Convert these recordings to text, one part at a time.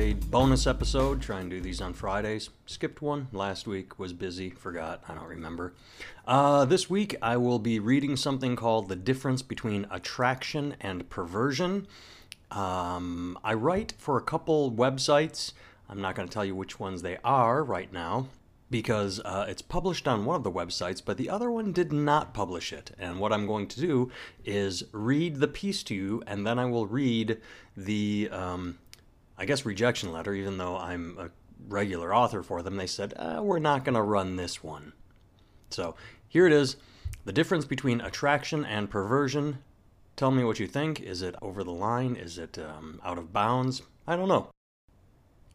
a bonus episode. Try and do these on Fridays. Skipped one last week, was busy, forgot, I don't remember. Uh, this week I will be reading something called The Difference Between Attraction and Perversion. Um, I write for a couple websites. I'm not going to tell you which ones they are right now because uh, it's published on one of the websites, but the other one did not publish it. And what I'm going to do is read the piece to you, and then I will read the, um, I guess, rejection letter, even though I'm a regular author for them. They said, uh, we're not going to run this one. So here it is The difference between attraction and perversion. Tell me what you think. Is it over the line? Is it um, out of bounds? I don't know.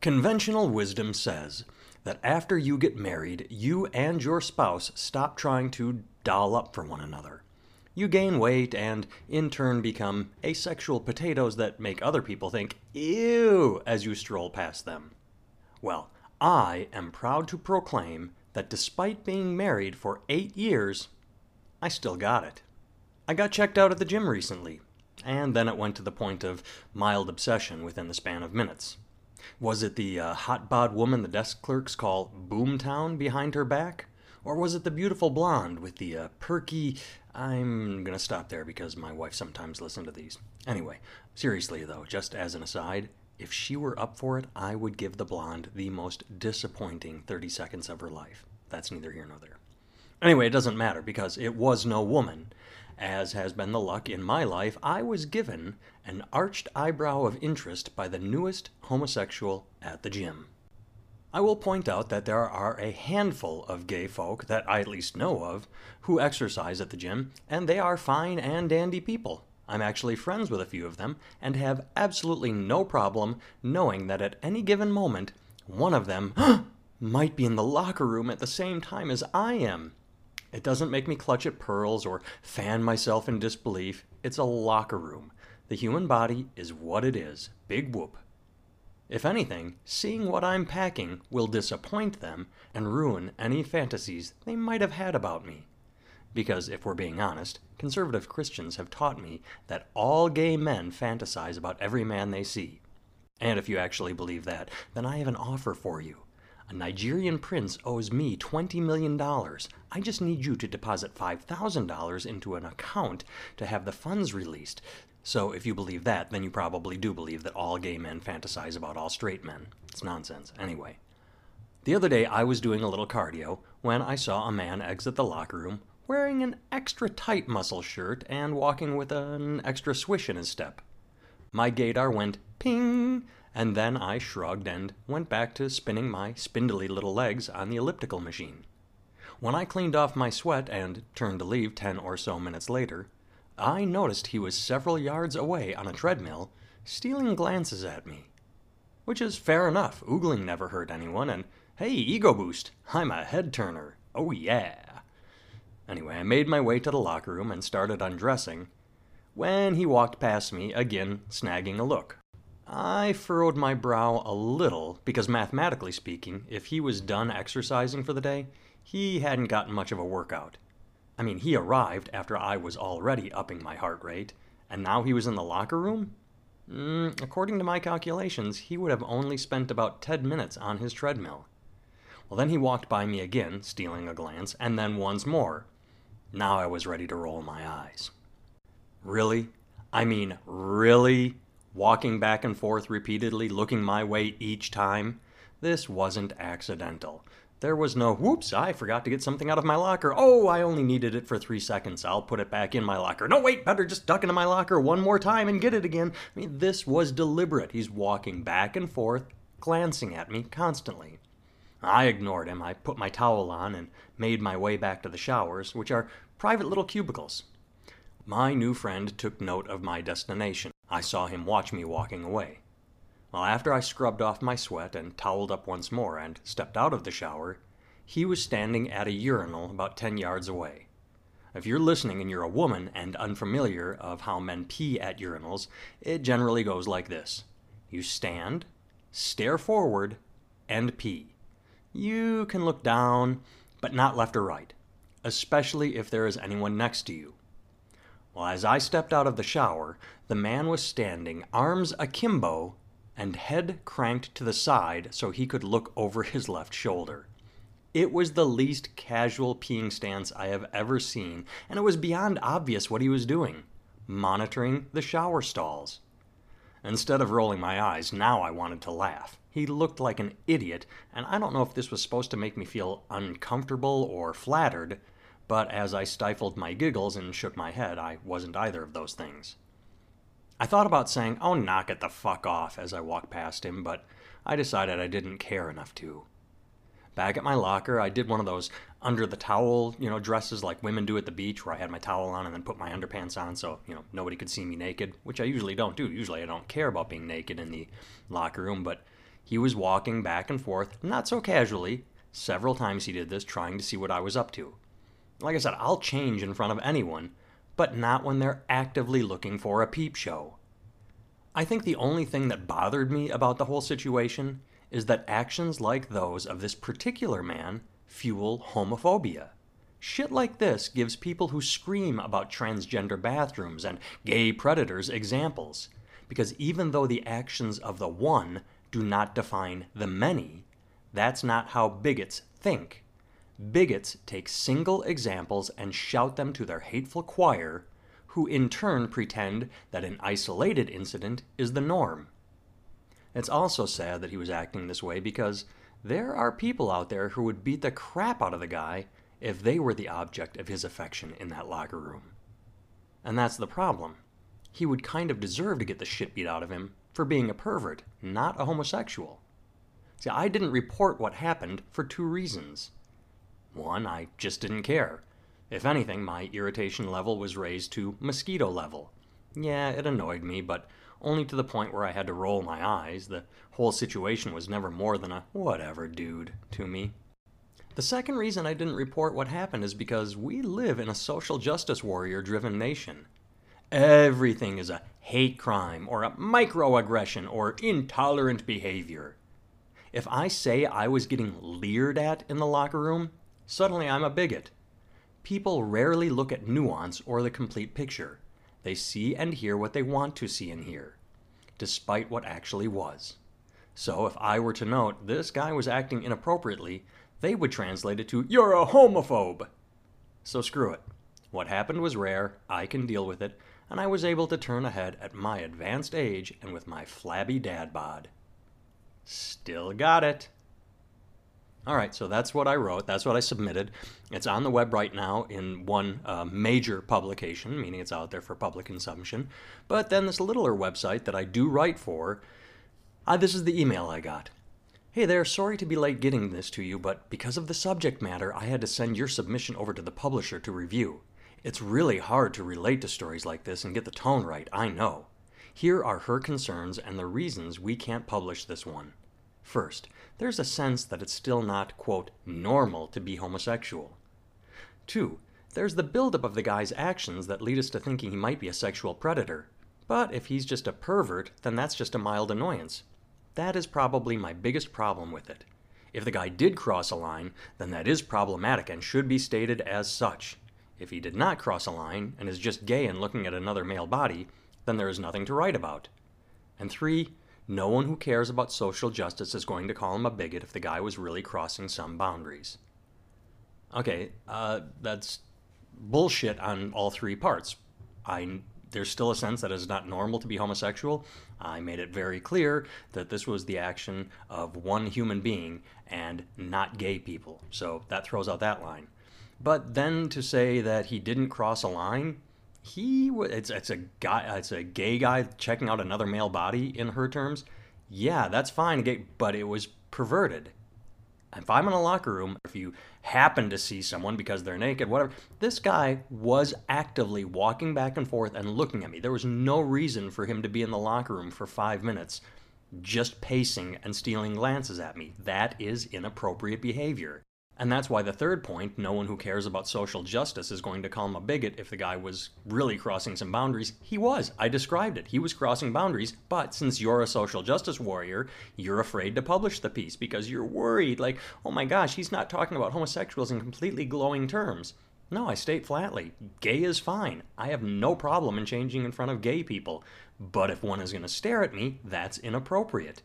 Conventional wisdom says that after you get married, you and your spouse stop trying to doll up for one another. You gain weight and, in turn, become asexual potatoes that make other people think, ew, as you stroll past them. Well, I am proud to proclaim that despite being married for eight years, I still got it. I got checked out at the gym recently, and then it went to the point of mild obsession within the span of minutes. Was it the uh, hot bod woman the desk clerks call Boomtown behind her back? Or was it the beautiful blonde with the uh, perky. I'm gonna stop there because my wife sometimes listens to these. Anyway, seriously though, just as an aside, if she were up for it, I would give the blonde the most disappointing 30 seconds of her life. That's neither here nor there. Anyway, it doesn't matter because it was no woman. As has been the luck in my life, I was given an arched eyebrow of interest by the newest homosexual at the gym. I will point out that there are a handful of gay folk that I at least know of who exercise at the gym, and they are fine and dandy people. I'm actually friends with a few of them and have absolutely no problem knowing that at any given moment, one of them might be in the locker room at the same time as I am. It doesn't make me clutch at pearls or fan myself in disbelief. It's a locker room. The human body is what it is. Big whoop. If anything, seeing what I'm packing will disappoint them and ruin any fantasies they might have had about me. Because, if we're being honest, conservative Christians have taught me that all gay men fantasize about every man they see. And if you actually believe that, then I have an offer for you. A Nigerian prince owes me $20 million. I just need you to deposit $5,000 into an account to have the funds released. So if you believe that, then you probably do believe that all gay men fantasize about all straight men. It's nonsense. Anyway. The other day I was doing a little cardio when I saw a man exit the locker room wearing an extra tight muscle shirt and walking with an extra swish in his step. My gaydar went ping and then I shrugged and went back to spinning my spindly little legs on the elliptical machine. When I cleaned off my sweat and turned to leave ten or so minutes later, I noticed he was several yards away on a treadmill, stealing glances at me. Which is fair enough, oogling never hurt anyone, and hey, ego boost, I'm a head turner. Oh yeah. Anyway, I made my way to the locker room and started undressing when he walked past me, again snagging a look. I furrowed my brow a little because, mathematically speaking, if he was done exercising for the day, he hadn't gotten much of a workout. I mean, he arrived after I was already upping my heart rate, and now he was in the locker room? Mm, according to my calculations, he would have only spent about 10 minutes on his treadmill. Well, then he walked by me again, stealing a glance, and then once more. Now I was ready to roll my eyes. Really? I mean, really? walking back and forth repeatedly, looking my way each time. This wasn't accidental. There was no, whoops, I forgot to get something out of my locker. Oh, I only needed it for three seconds. I'll put it back in my locker. No, wait, better just duck into my locker one more time and get it again. I mean, this was deliberate. He's walking back and forth, glancing at me constantly. I ignored him. I put my towel on and made my way back to the showers, which are private little cubicles. My new friend took note of my destination. I saw him watch me walking away. Well, after I scrubbed off my sweat and toweled up once more and stepped out of the shower, he was standing at a urinal about 10 yards away. If you're listening and you're a woman and unfamiliar of how men pee at urinals, it generally goes like this You stand, stare forward, and pee. You can look down, but not left or right, especially if there is anyone next to you. Well, as I stepped out of the shower, the man was standing, arms akimbo, and head cranked to the side so he could look over his left shoulder. It was the least casual peeing stance I have ever seen, and it was beyond obvious what he was doing monitoring the shower stalls. Instead of rolling my eyes, now I wanted to laugh. He looked like an idiot, and I don't know if this was supposed to make me feel uncomfortable or flattered, but as I stifled my giggles and shook my head, I wasn't either of those things. I thought about saying, oh, knock it the fuck off as I walked past him, but I decided I didn't care enough to. Back at my locker, I did one of those under the towel, you know, dresses like women do at the beach, where I had my towel on and then put my underpants on so, you know, nobody could see me naked, which I usually don't do. Usually I don't care about being naked in the locker room, but he was walking back and forth, not so casually. Several times he did this, trying to see what I was up to. Like I said, I'll change in front of anyone, but not when they're actively looking for a peep show. I think the only thing that bothered me about the whole situation is that actions like those of this particular man fuel homophobia. Shit like this gives people who scream about transgender bathrooms and gay predators examples. Because even though the actions of the one do not define the many, that's not how bigots think. Bigots take single examples and shout them to their hateful choir, who in turn pretend that an isolated incident is the norm. It's also sad that he was acting this way because there are people out there who would beat the crap out of the guy if they were the object of his affection in that locker room. And that's the problem. He would kind of deserve to get the shit beat out of him for being a pervert, not a homosexual. See, I didn't report what happened for two reasons. One, I just didn't care. If anything, my irritation level was raised to mosquito level. Yeah, it annoyed me, but only to the point where I had to roll my eyes. The whole situation was never more than a whatever, dude, to me. The second reason I didn't report what happened is because we live in a social justice warrior driven nation. Everything is a hate crime or a microaggression or intolerant behavior. If I say I was getting leered at in the locker room, suddenly I'm a bigot. People rarely look at nuance or the complete picture. They see and hear what they want to see and hear, despite what actually was. So if I were to note this guy was acting inappropriately, they would translate it to, You're a homophobe! So screw it. What happened was rare, I can deal with it, and I was able to turn ahead at my advanced age and with my flabby dad bod. Still got it. All right, so that's what I wrote. That's what I submitted. It's on the web right now in one uh, major publication, meaning it's out there for public consumption. But then this littler website that I do write for, uh, this is the email I got. Hey there, sorry to be late getting this to you, but because of the subject matter, I had to send your submission over to the publisher to review. It's really hard to relate to stories like this and get the tone right, I know. Here are her concerns and the reasons we can't publish this one. First, there's a sense that it's still not, quote, normal to be homosexual. Two, there's the buildup of the guy's actions that lead us to thinking he might be a sexual predator. But if he's just a pervert, then that's just a mild annoyance. That is probably my biggest problem with it. If the guy did cross a line, then that is problematic and should be stated as such. If he did not cross a line and is just gay and looking at another male body, then there is nothing to write about. And three, no one who cares about social justice is going to call him a bigot if the guy was really crossing some boundaries. Okay, uh, that's bullshit on all three parts. I there's still a sense that it's not normal to be homosexual. I made it very clear that this was the action of one human being and not gay people. So that throws out that line. But then to say that he didn't cross a line, he it's it's a guy it's a gay guy checking out another male body in her terms. Yeah, that's fine, gay, but it was perverted. If I'm in a locker room, if you happen to see someone because they're naked, whatever, this guy was actively walking back and forth and looking at me. There was no reason for him to be in the locker room for five minutes just pacing and stealing glances at me. That is inappropriate behavior. And that's why the third point no one who cares about social justice is going to call him a bigot if the guy was really crossing some boundaries. He was. I described it. He was crossing boundaries. But since you're a social justice warrior, you're afraid to publish the piece because you're worried, like, oh my gosh, he's not talking about homosexuals in completely glowing terms. No, I state flatly gay is fine. I have no problem in changing in front of gay people. But if one is going to stare at me, that's inappropriate.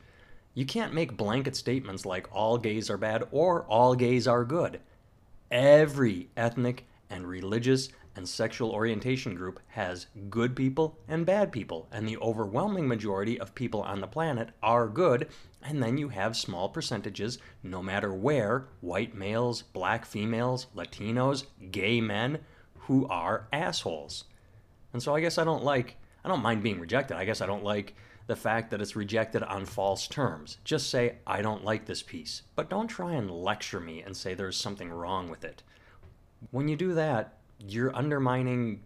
You can't make blanket statements like all gays are bad or all gays are good. Every ethnic and religious and sexual orientation group has good people and bad people, and the overwhelming majority of people on the planet are good, and then you have small percentages, no matter where white males, black females, Latinos, gay men who are assholes. And so I guess I don't like, I don't mind being rejected. I guess I don't like the fact that it's rejected on false terms. Just say, I don't like this piece. But don't try and lecture me and say there's something wrong with it. When you do that, you're undermining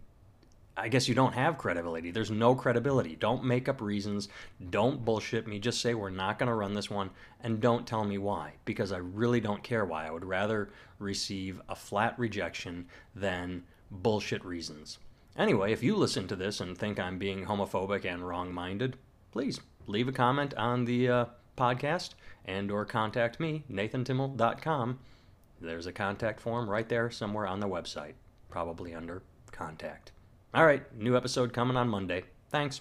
I guess you don't have credibility. There's no credibility. Don't make up reasons. Don't bullshit me. Just say we're not going to run this one and don't tell me why because I really don't care why. I would rather receive a flat rejection than bullshit reasons. Anyway, if you listen to this and think I'm being homophobic and wrong-minded, please leave a comment on the uh, podcast and or contact me nathantimmel.com. There's a contact form right there somewhere on the website probably under contact. All right, new episode coming on Monday. Thanks.